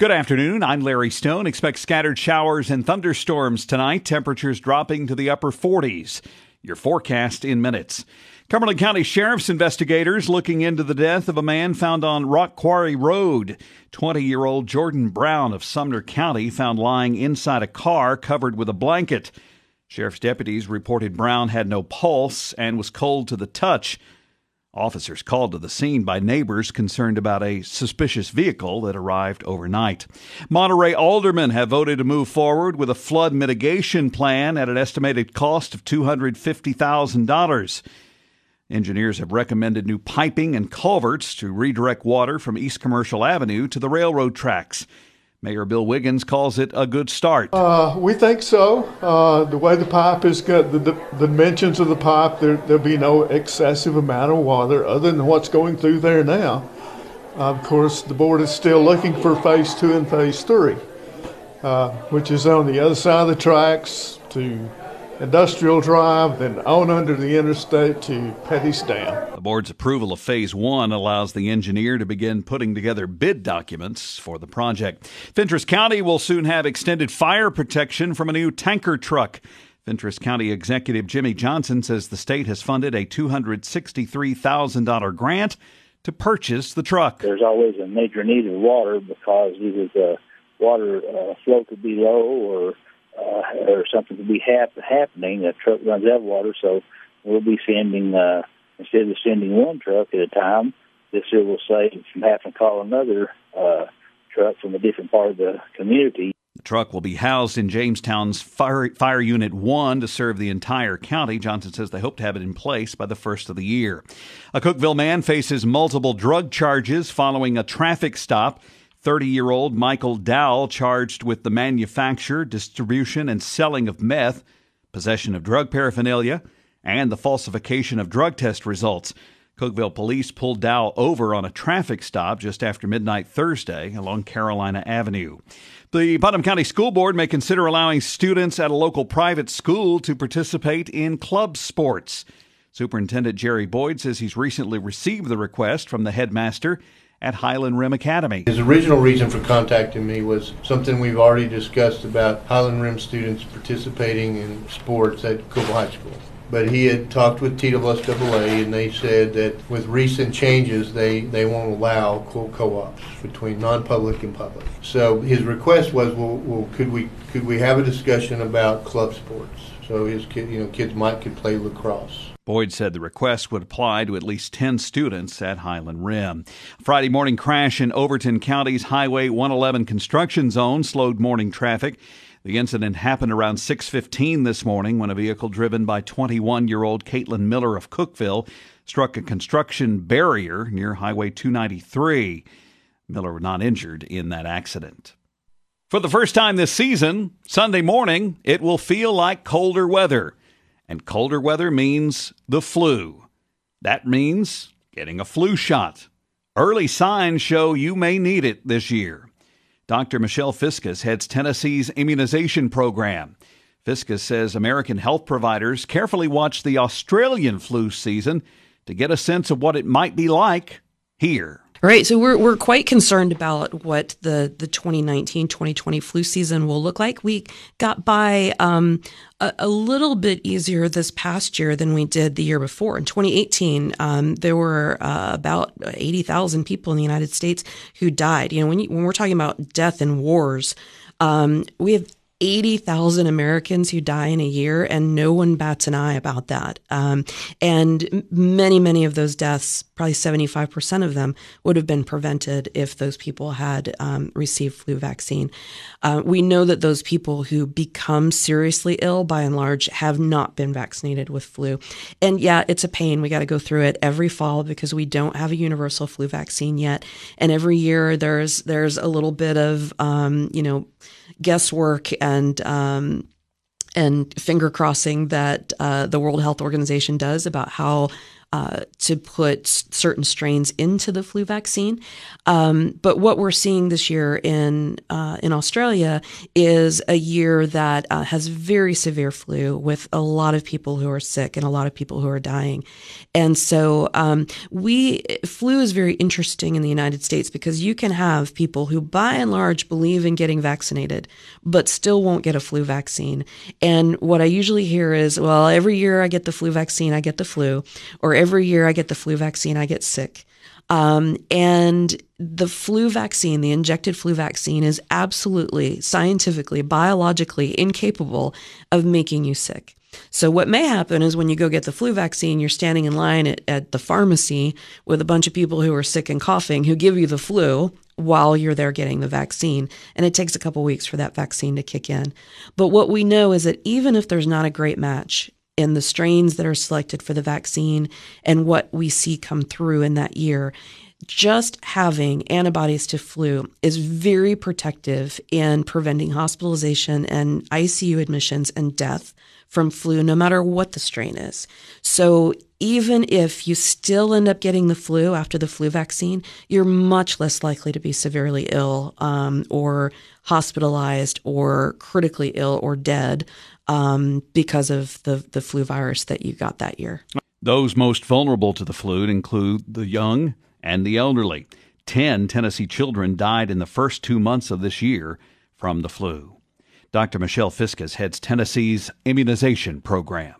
Good afternoon. I'm Larry Stone. Expect scattered showers and thunderstorms tonight. Temperatures dropping to the upper 40s. Your forecast in minutes. Cumberland County Sheriff's investigators looking into the death of a man found on Rock Quarry Road. 20 year old Jordan Brown of Sumner County found lying inside a car covered with a blanket. Sheriff's deputies reported Brown had no pulse and was cold to the touch. Officers called to the scene by neighbors concerned about a suspicious vehicle that arrived overnight. Monterey aldermen have voted to move forward with a flood mitigation plan at an estimated cost of $250,000. Engineers have recommended new piping and culverts to redirect water from East Commercial Avenue to the railroad tracks. Mayor Bill Wiggins calls it a good start. Uh, we think so. Uh, the way the pipe is got, the, the, dimensions of the pipe, there, there'll be no excessive amount of water other than what's going through there now. Uh, of course, the board is still looking for phase two and phase three, uh, which is on the other side of the tracks to Industrial Drive, then on under the interstate to Petty's Dam. The board's approval of Phase 1 allows the engineer to begin putting together bid documents for the project. Fentress County will soon have extended fire protection from a new tanker truck. Fentress County Executive Jimmy Johnson says the state has funded a $263,000 grant to purchase the truck. There's always a major need of water because either the water uh, flow could be low or uh, or something to be hap- happening, a truck runs out of water. So we'll be sending uh, instead of sending one truck at a time. This year will save from having to call another uh, truck from a different part of the community. The truck will be housed in Jamestown's Fire, Fire Unit 1 to serve the entire county. Johnson says they hope to have it in place by the first of the year. A Cookeville man faces multiple drug charges following a traffic stop. 30 year old Michael Dowell charged with the manufacture, distribution, and selling of meth, possession of drug paraphernalia, and the falsification of drug test results. Cookeville police pulled Dowell over on a traffic stop just after midnight Thursday along Carolina Avenue. The Putnam County School Board may consider allowing students at a local private school to participate in club sports. Superintendent Jerry Boyd says he's recently received the request from the headmaster at Highland Rim Academy. His original reason for contacting me was something we've already discussed about Highland Rim students participating in sports at Cookeville High School. But he had talked with TSSAA and they said that with recent changes, they, they won't allow co-ops between non-public and public. So his request was, well, well, could we could we have a discussion about club sports? So his kid, you know, kids might could play lacrosse. Boyd said the request would apply to at least 10 students at Highland Rim. Friday morning crash in Overton County's Highway 111 construction zone slowed morning traffic. The incident happened around 6:15 this morning when a vehicle driven by 21-year-old Caitlin Miller of Cookeville struck a construction barrier near Highway 293. Miller was not injured in that accident. For the first time this season, Sunday morning, it will feel like colder weather. And colder weather means the flu. That means getting a flu shot. Early signs show you may need it this year. Dr. Michelle Fiscus heads Tennessee's immunization program. Fiscus says American health providers carefully watch the Australian flu season to get a sense of what it might be like here. Right. So we're, we're quite concerned about what the, the 2019 2020 flu season will look like. We got by um, a, a, little bit easier this past year than we did the year before. In 2018, um, there were uh, about 80,000 people in the United States who died. You know, when, you, when we're talking about death in wars, um, we have 80,000 Americans who die in a year, and no one bats an eye about that. Um, and many, many of those deaths, probably 75% of them, would have been prevented if those people had um, received flu vaccine. Uh, we know that those people who become seriously ill, by and large, have not been vaccinated with flu. And yeah, it's a pain. We got to go through it every fall because we don't have a universal flu vaccine yet. And every year there's there's a little bit of um, you know guesswork and um, and finger crossing that uh, the World Health Organization does about how uh, to put certain strains into the flu vaccine. Um, but what we're seeing this year in uh, in Australia is a year that uh, has very severe flu with a lot of people who are sick and a lot of people who are dying. And so um, we flu is very interesting in the United States because you can have people who, by and large, believe in getting vaccinated, but still won't get a flu vaccine. And what I usually hear is, well, every year I get the flu vaccine, I get the flu, or every year I get the flu vaccine, I get sick. Um, and the flu vaccine, the injected flu vaccine, is absolutely scientifically, biologically incapable of making you sick. So, what may happen is when you go get the flu vaccine, you're standing in line at, at the pharmacy with a bunch of people who are sick and coughing who give you the flu while you're there getting the vaccine. And it takes a couple weeks for that vaccine to kick in. But what we know is that even if there's not a great match in the strains that are selected for the vaccine and what we see come through in that year, just having antibodies to flu is very protective in preventing hospitalization and ICU admissions and death from flu, no matter what the strain is. So even if you still end up getting the flu after the flu vaccine, you're much less likely to be severely ill um, or hospitalized or critically ill or dead um, because of the, the flu virus that you got that year. Those most vulnerable to the flu include the young and the elderly. Ten Tennessee children died in the first two months of this year from the flu. Dr. Michelle Fiscus heads Tennessee's immunization program.